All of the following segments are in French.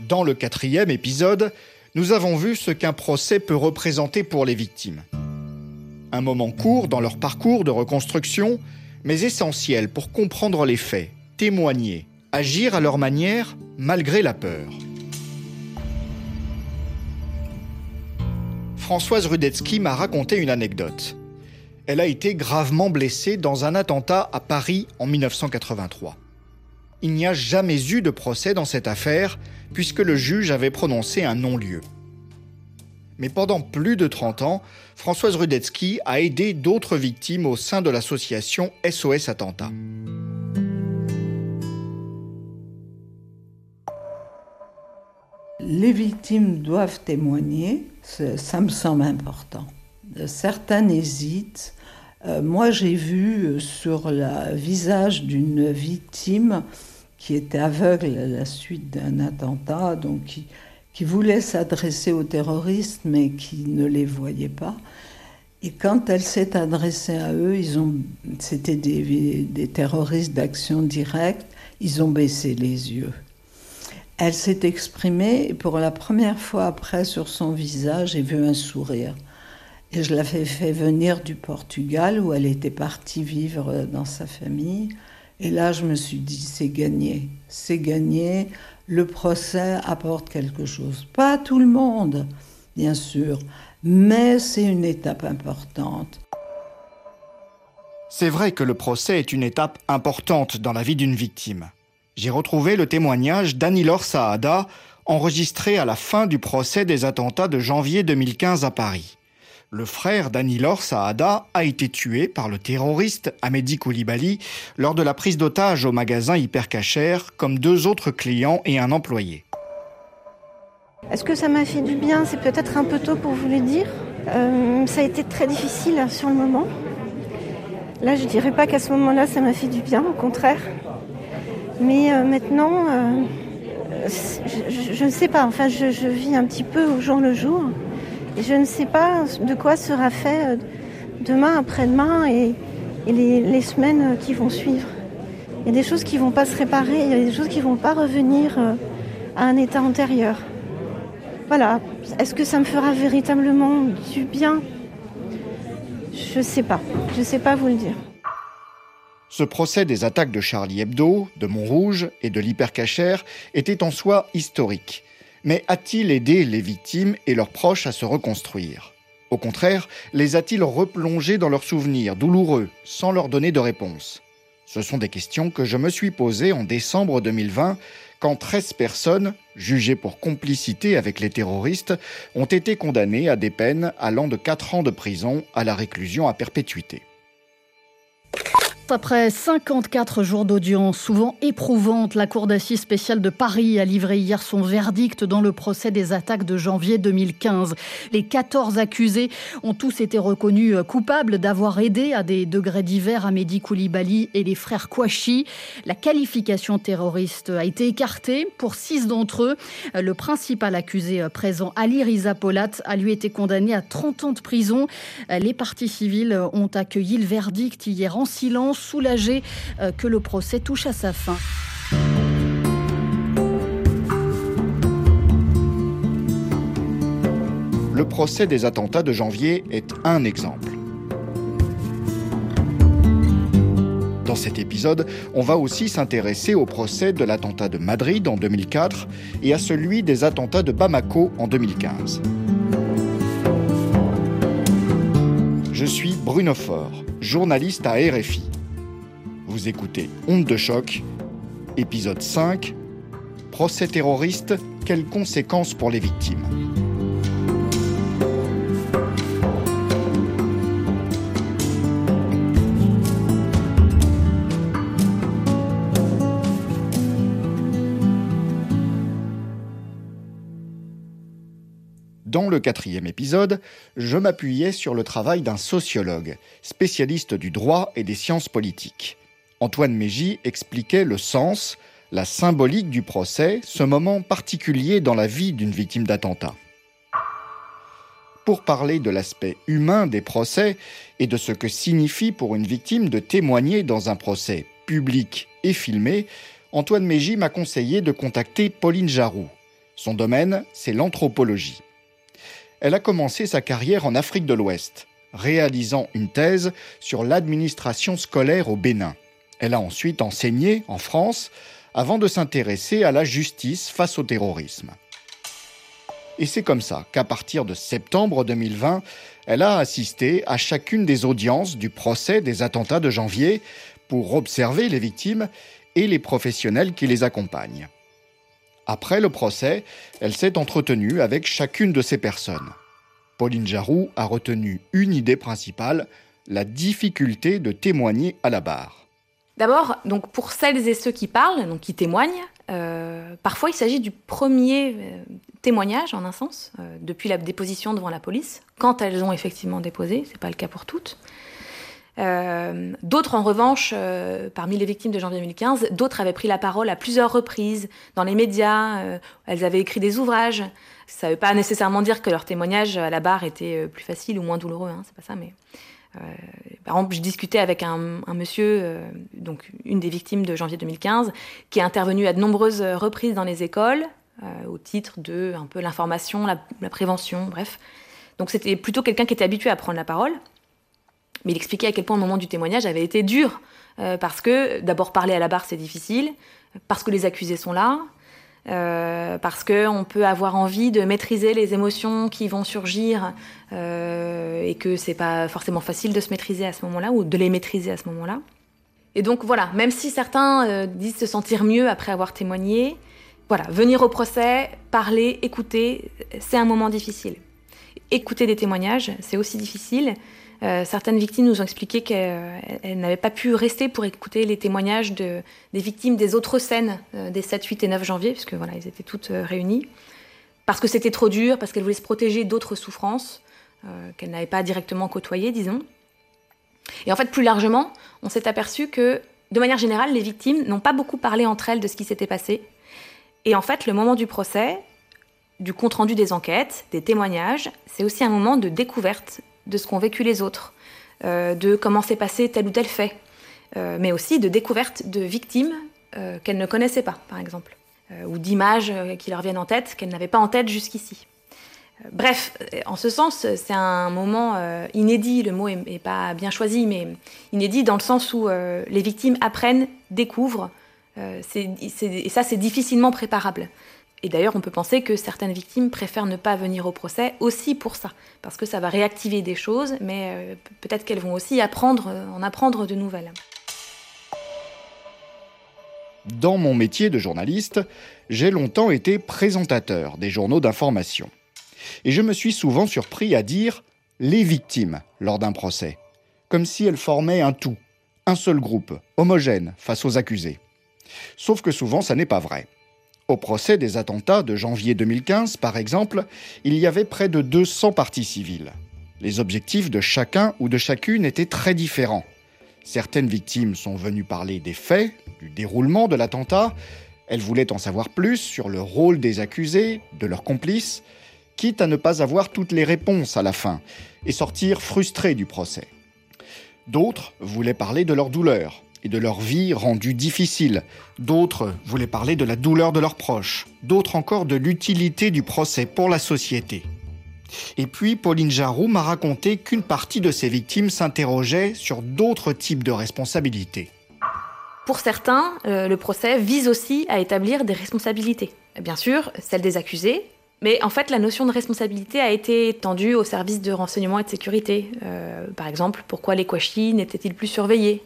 Dans le quatrième épisode, nous avons vu ce qu'un procès peut représenter pour les victimes. Un moment court dans leur parcours de reconstruction, mais essentiel pour comprendre les faits, témoigner, agir à leur manière malgré la peur. Françoise Rudetsky m'a raconté une anecdote. Elle a été gravement blessée dans un attentat à Paris en 1983. Il n'y a jamais eu de procès dans cette affaire puisque le juge avait prononcé un non-lieu. Mais pendant plus de 30 ans, Françoise Rudetsky a aidé d'autres victimes au sein de l'association SOS Attentat. Les victimes doivent témoigner, ça me semble important. Certaines hésitent. Euh, moi, j'ai vu sur le visage d'une victime qui était aveugle à la suite d'un attentat, donc qui, voulait s'adresser aux terroristes, mais qui ne les voyait pas. Et quand elle s'est adressée à eux, c'était des, des terroristes d'action directe, ils ont baissé les yeux. Elle s'est exprimée et pour la première fois après sur son visage, j'ai vu un sourire. Et je l'avais fait venir du Portugal où elle était partie vivre dans sa famille. Et là, je me suis dit, c'est gagné, c'est gagné, le procès apporte quelque chose. Pas à tout le monde, bien sûr, mais c'est une étape importante. C'est vrai que le procès est une étape importante dans la vie d'une victime. J'ai retrouvé le témoignage d'Anilor Saada, enregistré à la fin du procès des attentats de janvier 2015 à Paris le frère d'Anilor Saada a été tué par le terroriste Ahmedi Koulibaly lors de la prise d'otage au magasin Hypercacher, comme deux autres clients et un employé. Est-ce que ça m'a fait du bien? C'est peut-être un peu tôt pour vous le dire. Euh, ça a été très difficile sur le moment. Là, je dirais pas qu'à ce moment-là, ça m'a fait du bien, au contraire. Mais euh, maintenant, euh, je ne sais pas. Enfin, je vis un petit peu au jour le jour je ne sais pas de quoi sera fait euh, demain, après-demain et, les, semaines qui vont suivre. Il y a des choses qui ne vont pas se réparer, il y a des choses qui ne vont pas revenir euh, à un état antérieur. Voilà. Est-ce que ça me fera véritablement du bien? Je ne sais pas. Je ne sais pas vous le dire. Ce procès des attaques de Charlie Hebdo, de Montrouge et de l'hypercachère était en soi historique. Mais a-t-il aidé les victimes et leurs proches à se reconstruire? Au contraire, les a-t-il replongés dans leurs souvenirs douloureux sans leur donner de réponse? Ce sont des questions que je me suis posées en décembre 2020 quand 13 personnes, jugées pour complicité avec les terroristes, ont été condamnées à des peines allant de 4 ans de prison à la réclusion à perpétuité. Après 54 jours d'audience, souvent éprouvantes, la Cour d'assises spéciale de Paris a livré hier son verdict dans le procès des attaques de janvier 2015. Les 14 accusés ont tous été reconnus coupables d'avoir aidé à des degrés divers Mehdi Koulibaly et les frères Kouachi. La qualification terroriste a été écartée pour six d'entre eux. Le principal accusé présent, Ali Riza Polat, a lui été condamné à 30 ans de prison. Les parties civiles ont accueilli le verdict hier en silence soulagé euh, que le procès touche à sa fin. Le procès des attentats de janvier est un exemple. Dans cet épisode, on va aussi s'intéresser au procès de l'attentat de Madrid en 2004 et à celui des attentats de Bamako en 2015. Je suis Bruno Faure, journaliste à RFI. Vous écoutez Honte de choc, épisode 5, Procès terroriste, quelles conséquences pour les victimes? Dans le quatrième épisode, je m'appuyais sur le travail d'un sociologue, spécialiste du droit et des sciences politiques. Antoine Mégy expliquait le sens, la symbolique du procès, ce moment particulier dans la vie d'une victime d'attentat. Pour parler de l'aspect humain des procès et de ce que signifie pour une victime de témoigner dans un procès public et filmé, Antoine Mégy m'a conseillé de contacter Pauline Jarou. Son domaine, c'est l'anthropologie. Elle a commencé sa carrière en Afrique de l'Ouest, réalisant une thèse sur l'administration scolaire au Bénin. Elle a ensuite enseigné en France avant de s'intéresser à la justice face au terrorisme. Et c'est comme ça qu'à partir de septembre 2020, elle a assisté à chacune des audiences du procès des attentats de janvier pour observer les victimes et les professionnels qui les accompagnent. Après le procès, elle s'est entretenue avec chacune de ces personnes. Pauline Jarou a retenu une idée principale, la difficulté de témoigner à la barre. D'abord, donc pour celles et ceux qui parlent, donc qui témoignent, euh, parfois il s'agit du premier euh, témoignage en un sens, euh, depuis la déposition devant la police, quand elles ont effectivement déposé, c'est pas le cas pour toutes. d'autres, en revanche, parmi les victimes de janvier 2015, d'autres avaient pris la parole à plusieurs reprises dans les médias, elles avaient écrit des ouvrages. Ça ne veut pas nécessairement dire que leur témoignage à la barre était plus facile ou moins douloureux, hein, c'est pas ça, mais par exemple, je discutais avec un, monsieur, euh, donc une des victimes de janvier 2015, qui est intervenu à de nombreuses reprises dans les écoles euh, au titre de un peu l'information, la, prévention, bref. Donc c'était plutôt quelqu'un qui était habitué à prendre la parole, mais il expliquait à quel point le moment du témoignage avait été dur parce que d'abord parler à la barre c'est difficile, parce que les accusés sont là, euh, parce qu'on peut avoir envie de maîtriser les émotions qui vont surgir euh, et que c'est pas forcément facile de se maîtriser à ce moment-là ou de les maîtriser à ce moment-là. Et donc voilà, même si certains euh, disent se sentir mieux après avoir témoigné, voilà, venir au procès, parler, écouter, c'est un moment difficile. Écouter des témoignages, c'est aussi difficile. Euh, certaines victimes nous ont expliqué qu'elles n'avaient pas pu rester pour écouter les témoignages des victimes des autres scènes euh, des 7, 8 et 9 janvier, puisque voilà, ils étaient toutes euh, réunies, parce que c'était trop dur, parce qu'elles voulaient se protéger d'autres souffrances qu'elles n'avaient pas directement côtoyées, disons. Et en fait, plus largement, on s'est aperçu que, de manière générale, les victimes n'ont pas beaucoup parlé entre elles de ce qui s'était passé. Et en fait, le moment du procès, du compte-rendu des enquêtes, des témoignages, c'est aussi un moment de découverte de ce qu'ont vécu les autres, euh, de comment s'est passé tel ou tel fait, euh, mais aussi de découverte de victimes euh, qu'elles ne connaissaient pas, par exemple, ou d'images qui leur viennent en tête qu'elles n'avaient pas en tête jusqu'ici. Bref, en ce sens, c'est un moment inédit, le mot n'est pas bien choisi, mais inédit dans le sens où les victimes apprennent, découvrent, et ça c'est difficilement préparable. Et d'ailleurs, on peut penser que certaines victimes préfèrent ne pas venir au procès aussi pour ça, parce que ça va réactiver des choses, mais euh, peut-être qu'elles vont aussi euh, en apprendre de nouvelles. Dans mon métier de journaliste, j'ai longtemps été présentateur des journaux d'information. Et je me suis souvent surpris à dire les victimes lors d'un procès, comme si elles formaient un tout, un seul groupe, homogène face aux accusés. Sauf que souvent, ça n'est pas vrai. Au procès des attentats de janvier 2015, par exemple, il y avait près de 200 parties civiles. Les objectifs de chacun ou de chacune étaient très différents. Certaines victimes sont venues parler des faits, du déroulement de l'attentat. Elles voulaient en savoir plus sur le rôle des accusés, de leurs complices, quitte à ne pas avoir toutes les réponses à la fin et sortir frustrées du procès. D'autres voulaient parler de leur douleur, et de leur vie rendue difficile. D'autres voulaient parler de la douleur de leurs proches. D'autres encore de l'utilité du procès pour la société. Et puis, Pauline Jarou m'a raconté qu'une partie de ces victimes s'interrogeait sur d'autres types de responsabilités. Pour certains, euh, le procès vise aussi à établir des responsabilités. Bien sûr, celles des accusés, mais en fait, la notion de responsabilité a été étendue aux services de renseignement et de sécurité. Euh, par exemple, pourquoi les Kouachi n'étaient-ils plus surveillés?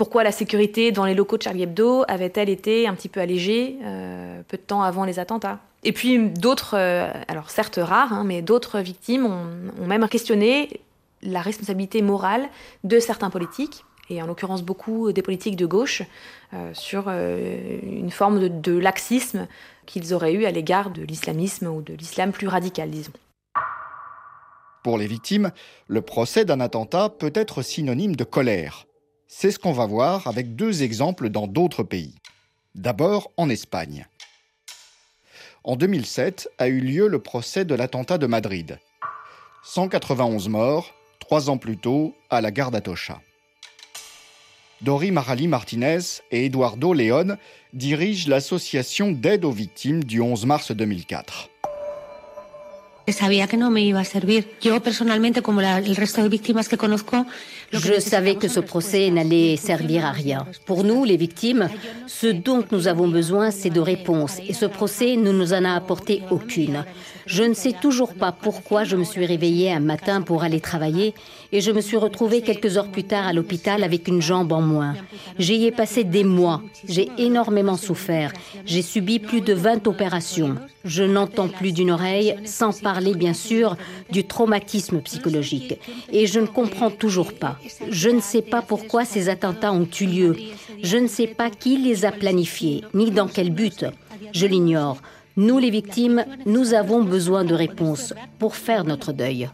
Pourquoi la sécurité dans les locaux de Charlie Hebdo avait-elle été un petit peu allégée euh, peu de temps avant les attentats? Et puis d'autres, euh, alors certes rares, hein, mais d'autres victimes ont, même questionné la responsabilité morale de certains politiques, et en l'occurrence beaucoup des politiques de gauche, euh, sur une forme de, de laxisme qu'ils auraient eu à l'égard de l'islamisme ou de l'islam plus radical, disons. Pour les victimes, le procès d'un attentat peut être synonyme de colère. C'est ce qu'on va voir avec deux exemples dans d'autres pays. D'abord en Espagne. En 2007 a eu lieu le procès de l'attentat de Madrid. 191 morts, trois ans plus tôt, à la gare d'Atocha. Dori Marali Martinez et Eduardo León dirigent l'association d'aide aux victimes du 11 mars 2004. Je savais que ce procès n'allait servir à rien. Pour nous, les victimes, ce dont nous avons besoin, c'est de réponses. Et ce procès ne nous en a apporté aucune. Je ne sais toujours pas pourquoi je me suis réveillée un matin pour aller travailler et je me suis retrouvée quelques heures plus tard à l'hôpital avec une jambe en moins. J'y ai passé des mois. J'ai énormément souffert. J'ai subi plus de 20 opérations. Je n'entends plus d'une oreille, sans parler bien sûr du traumatisme psychologique. Et je ne comprends toujours pas. Je ne sais pas pourquoi ces attentats ont eu lieu. Je ne sais pas qui les a planifiés, ni dans quel but. Je l'ignore. Nous, les victimes, nous avons besoin de réponses pour faire notre deuil.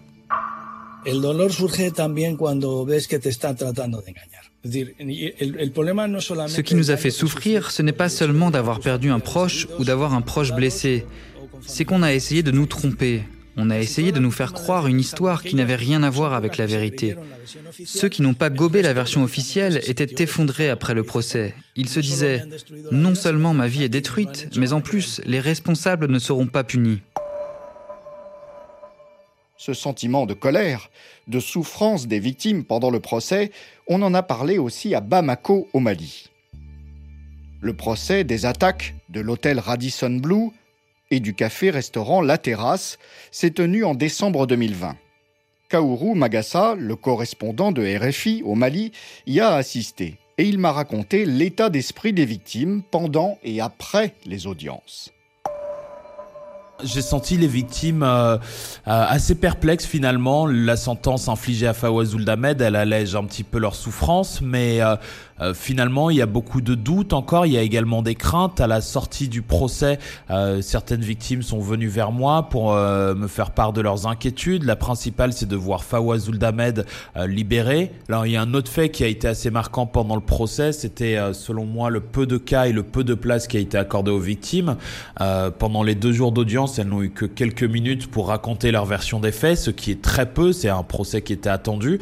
Ce qui nous a fait souffrir, ce n'est pas seulement d'avoir perdu un proche ou d'avoir un proche blessé, c'est qu'on a essayé de nous tromper, on a essayé de nous faire croire une histoire qui n'avait rien à voir avec la vérité. Ceux qui n'ont pas gobé la version officielle étaient effondrés après le procès. Ils se disaient, non seulement ma vie est détruite, mais en plus, les responsables ne seront pas punis. Ce sentiment de colère, de souffrance des victimes pendant le procès, on en a parlé aussi à Bamako, au Mali. Le procès des attaques de l'hôtel Radisson Blue et du café-restaurant La Terrasse s'est tenu en décembre 2020. Kaourou Magassa, le correspondant de RFI au Mali, y a assisté et il m'a raconté l'état d'esprit des victimes pendant et après les audiences. J'ai senti les victimes euh, euh, assez perplexes finalement. La sentence infligée à Fawaz Damed, elle allège un petit peu leur souffrance, mais euh, euh, finalement, il y a beaucoup de doutes encore. Il y a également des craintes. À la sortie du procès, euh, certaines victimes sont venues vers moi pour euh, me faire part de leurs inquiétudes. La principale, c'est de voir Fawaz Damed libéré. Alors, il y a un autre fait qui a été assez marquant pendant le procès. C'était, selon moi, le peu de cas et le peu de place qui a été accordé aux victimes. pendant les deux jours d'audience, elles n'ont eu que quelques minutes pour raconter leur version des faits, ce qui est très peu. C'est un procès qui était attendu.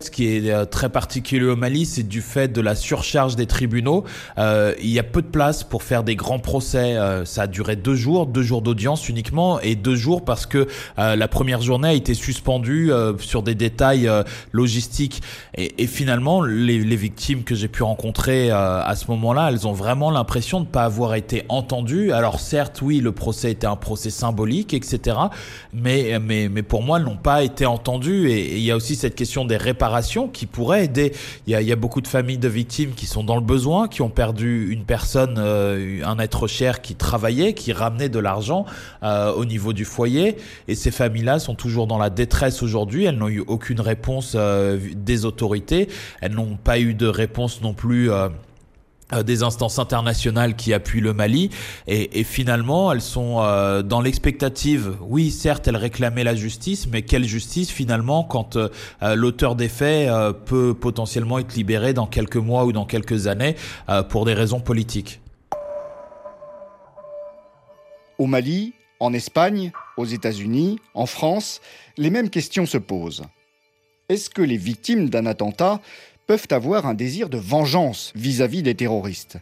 Ce qui est euh, très particulier au Mali, c'est du fait de la surcharge des tribunaux. Euh, il y a peu de place pour faire des grands procès. Euh, ça a duré deux jours, deux jours d'audience uniquement, et deux jours parce que la première journée a été suspendue sur des détails logistiques. Et, et, finalement, les, les victimes que j'ai pu rencontrer à ce moment-là, elles ont vraiment l'impression de ne pas avoir été entendues. Alors certes, oui, le procès était un procès symbolique, etc. Mais, mais, mais pour moi, elles n'ont pas été entendues. Et il y a aussi cette question des réparations qui pourrait aider. Il y, a, beaucoup de familles de victimes qui sont dans le besoin, qui ont perdu une personne, euh, un être cher qui travaillait, qui ramenait de l'argent euh, au niveau du foyer. Et ces familles-là sont toujours dans la détresse aujourd'hui. Elles n'ont eu aucune réponse euh, des autorités. Elles n'ont pas eu de réponse non plus des instances internationales qui appuient le Mali et, finalement elles sont euh, dans l'expectative oui certes elles réclamaient la justice mais quelle justice finalement quand euh, l'auteur des faits peut potentiellement être libéré dans quelques mois ou dans quelques années pour des raisons politiques Au Mali, en Espagne, aux États-Unis, en France, les mêmes questions se posent. Est-ce que les victimes d'un attentat peuvent avoir un désir de vengeance vis-à-vis des terroristes.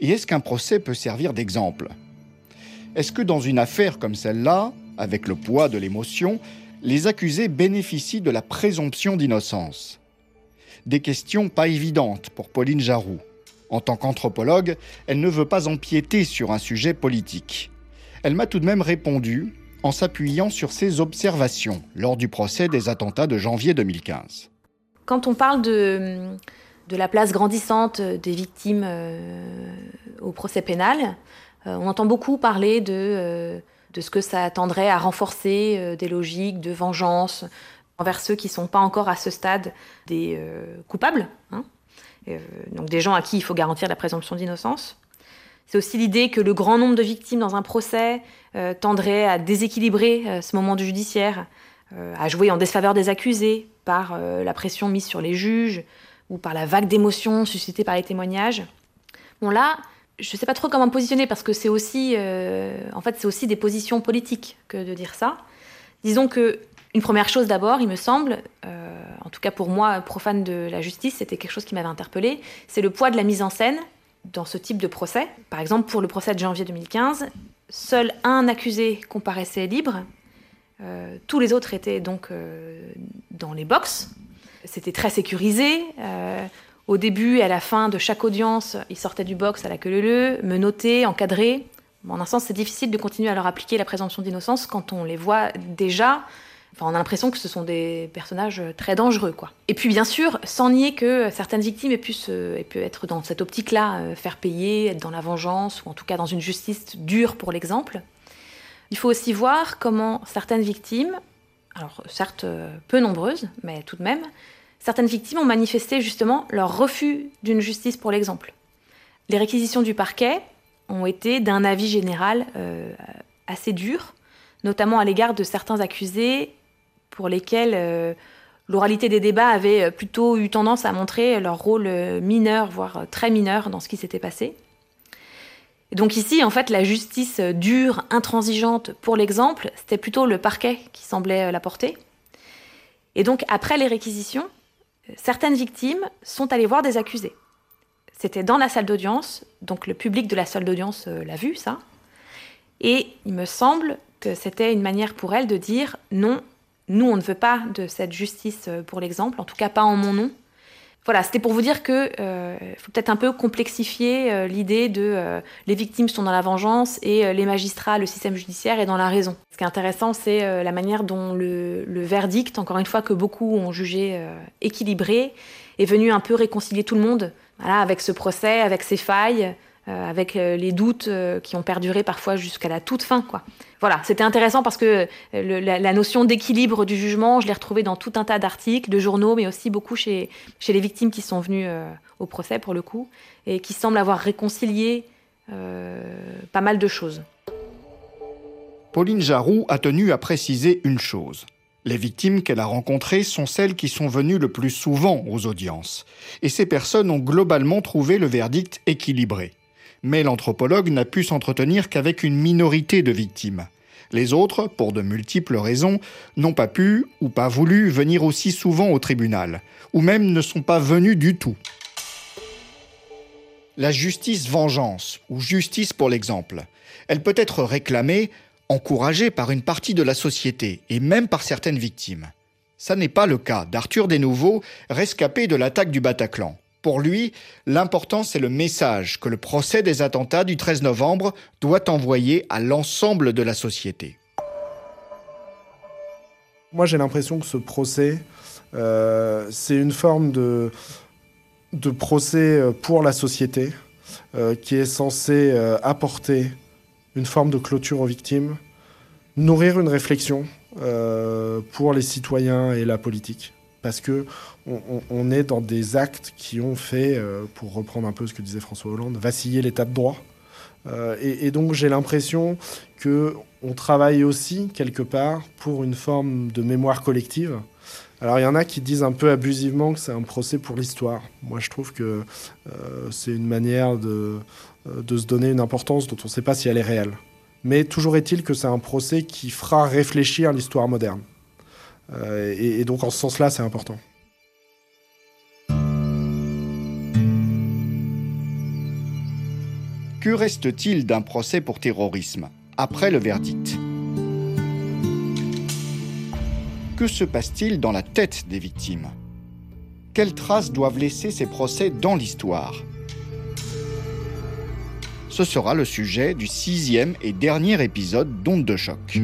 Et est-ce qu'un procès peut servir d'exemple? Est-ce que dans une affaire comme celle-là, avec le poids de l'émotion, les accusés bénéficient de la présomption d'innocence? Des questions pas évidentes pour Pauline Jaroux. En tant qu'anthropologue, elle ne veut pas empiéter sur un sujet politique. Elle m'a tout de même répondu en s'appuyant sur ses observations lors du procès des attentats de janvier 2015. Quand on parle de, la place grandissante des victimes euh, au procès pénal, euh, on entend beaucoup parler de, euh, de ce que ça tendrait à renforcer des logiques de vengeance envers ceux qui ne sont pas encore à ce stade des coupables, hein. donc des gens à qui il faut garantir la présomption d'innocence. C'est aussi l'idée que le grand nombre de victimes dans un procès tendrait à déséquilibrer ce moment du judiciaire, à jouer en défaveur des accusés, par euh, la pression mise sur les juges ou par la vague d'émotions suscitée par les témoignages. Bon là, je ne sais pas trop comment me positionner parce que c'est aussi, euh, en fait, c'est aussi des positions politiques que de dire ça. Disons que Une première chose d'abord, il me semble, euh, en tout cas pour moi, profane de la justice, c'était quelque chose qui m'avait interpellé, c'est le poids de la mise en scène dans ce type de procès. Par exemple, pour le procès de janvier 2015, seul un accusé comparaissait libre, euh, tous les autres étaient donc euh, dans les box. C'était très sécurisé. au début et à la fin de chaque audience, ils sortaient du box à la queue leu menottés, encadrés. en un sens, c'est difficile de continuer à leur appliquer la présomption d'innocence quand on les voit déjà on a l'impression que ce sont des personnages très dangereux, quoi. Et puis, bien sûr, sans nier que certaines victimes aient pu, être dans cette optique-là, euh, faire payer, être dans la vengeance, ou en tout cas dans une justice dure pour l'exemple. Il faut aussi voir comment certaines victimes, alors certes euh, peu nombreuses, mais tout de même, certaines victimes ont manifesté justement leur refus d'une justice pour l'exemple. Les réquisitions du parquet ont été d'un avis général euh, assez dur, notamment à l'égard de certains accusés pour lesquels euh, l'oralité des débats avait plutôt eu tendance à montrer leur rôle mineur, voire très mineur dans ce qui s'était passé. Donc ici, en fait, la justice dure, intransigeante, pour l'exemple, c'était plutôt le parquet qui semblait la porter. Et donc, après les réquisitions, certaines victimes sont allées voir des accusés. C'était dans la salle d'audience, donc le public de la salle d'audience l'a vu, ça. Et il me semble que c'était une manière pour elles de dire non, nous, on ne veut pas de cette justice euh, pour l'exemple, en tout cas pas en mon nom. Voilà, c'était pour vous dire que euh, faut peut-être un peu complexifier euh, l'idée de les victimes sont dans la vengeance et les magistrats, le système judiciaire est dans la raison. Ce qui est intéressant, c'est la manière dont le, le, verdict, encore une fois que beaucoup ont jugé équilibré, est venu un peu réconcilier tout le monde. Voilà, avec ce procès, avec ses failles, euh, avec euh, les doutes euh, qui ont perduré parfois jusqu'à la toute fin. Quoi. Voilà, c'était intéressant parce que la, notion d'équilibre du jugement, je l'ai retrouvée dans tout un tas d'articles, de journaux, mais aussi beaucoup chez, les victimes qui sont venues au procès pour le coup, et qui semblent avoir réconcilié pas mal de choses. Pauline Jarou a tenu à préciser une chose. Les victimes qu'elle a rencontrées sont celles qui sont venues le plus souvent aux audiences. Et ces personnes ont globalement trouvé le verdict équilibré mais l'anthropologue n'a pu s'entretenir qu'avec une minorité de victimes. Les autres, pour de multiples raisons, n'ont pas pu ou pas voulu venir aussi souvent au tribunal, ou même ne sont pas venus du tout. La justice vengeance, ou justice pour l'exemple, elle peut être réclamée, encouragée par une partie de la société, et même par certaines victimes. Ça n'est pas le cas d'Arthur Desnouveaux, rescapé de l'attaque du Bataclan. Pour lui, l'important c'est le message que le procès des attentats du 13 novembre doit envoyer à l'ensemble de la société. Moi j'ai l'impression que ce procès, euh, c'est une forme de, procès euh, pour la société euh, qui est censé apporter une forme de clôture aux victimes, nourrir une réflexion pour les citoyens et la politique parce que on, est dans des actes qui ont fait, euh, pour reprendre un peu ce que disait François Hollande, vaciller l'état de droit. Euh, et, donc j'ai l'impression que on travaille aussi quelque part pour une forme de mémoire collective. Alors il y en a qui disent un peu abusivement que c'est un procès pour l'histoire. Moi je trouve que euh, c'est une manière de, de se donner une importance dont on ne sait pas si elle est réelle. Mais toujours est-il que c'est un procès qui fera réfléchir l'histoire moderne. Euh, et, donc en ce sens-là, c'est important. Que reste-t-il d'un procès pour terrorisme après le verdict? Que se passe-t-il dans la tête des victimes? Quelles traces doivent laisser ces procès dans l'histoire? Ce sera le sujet du sixième et dernier épisode d'Onde de choc.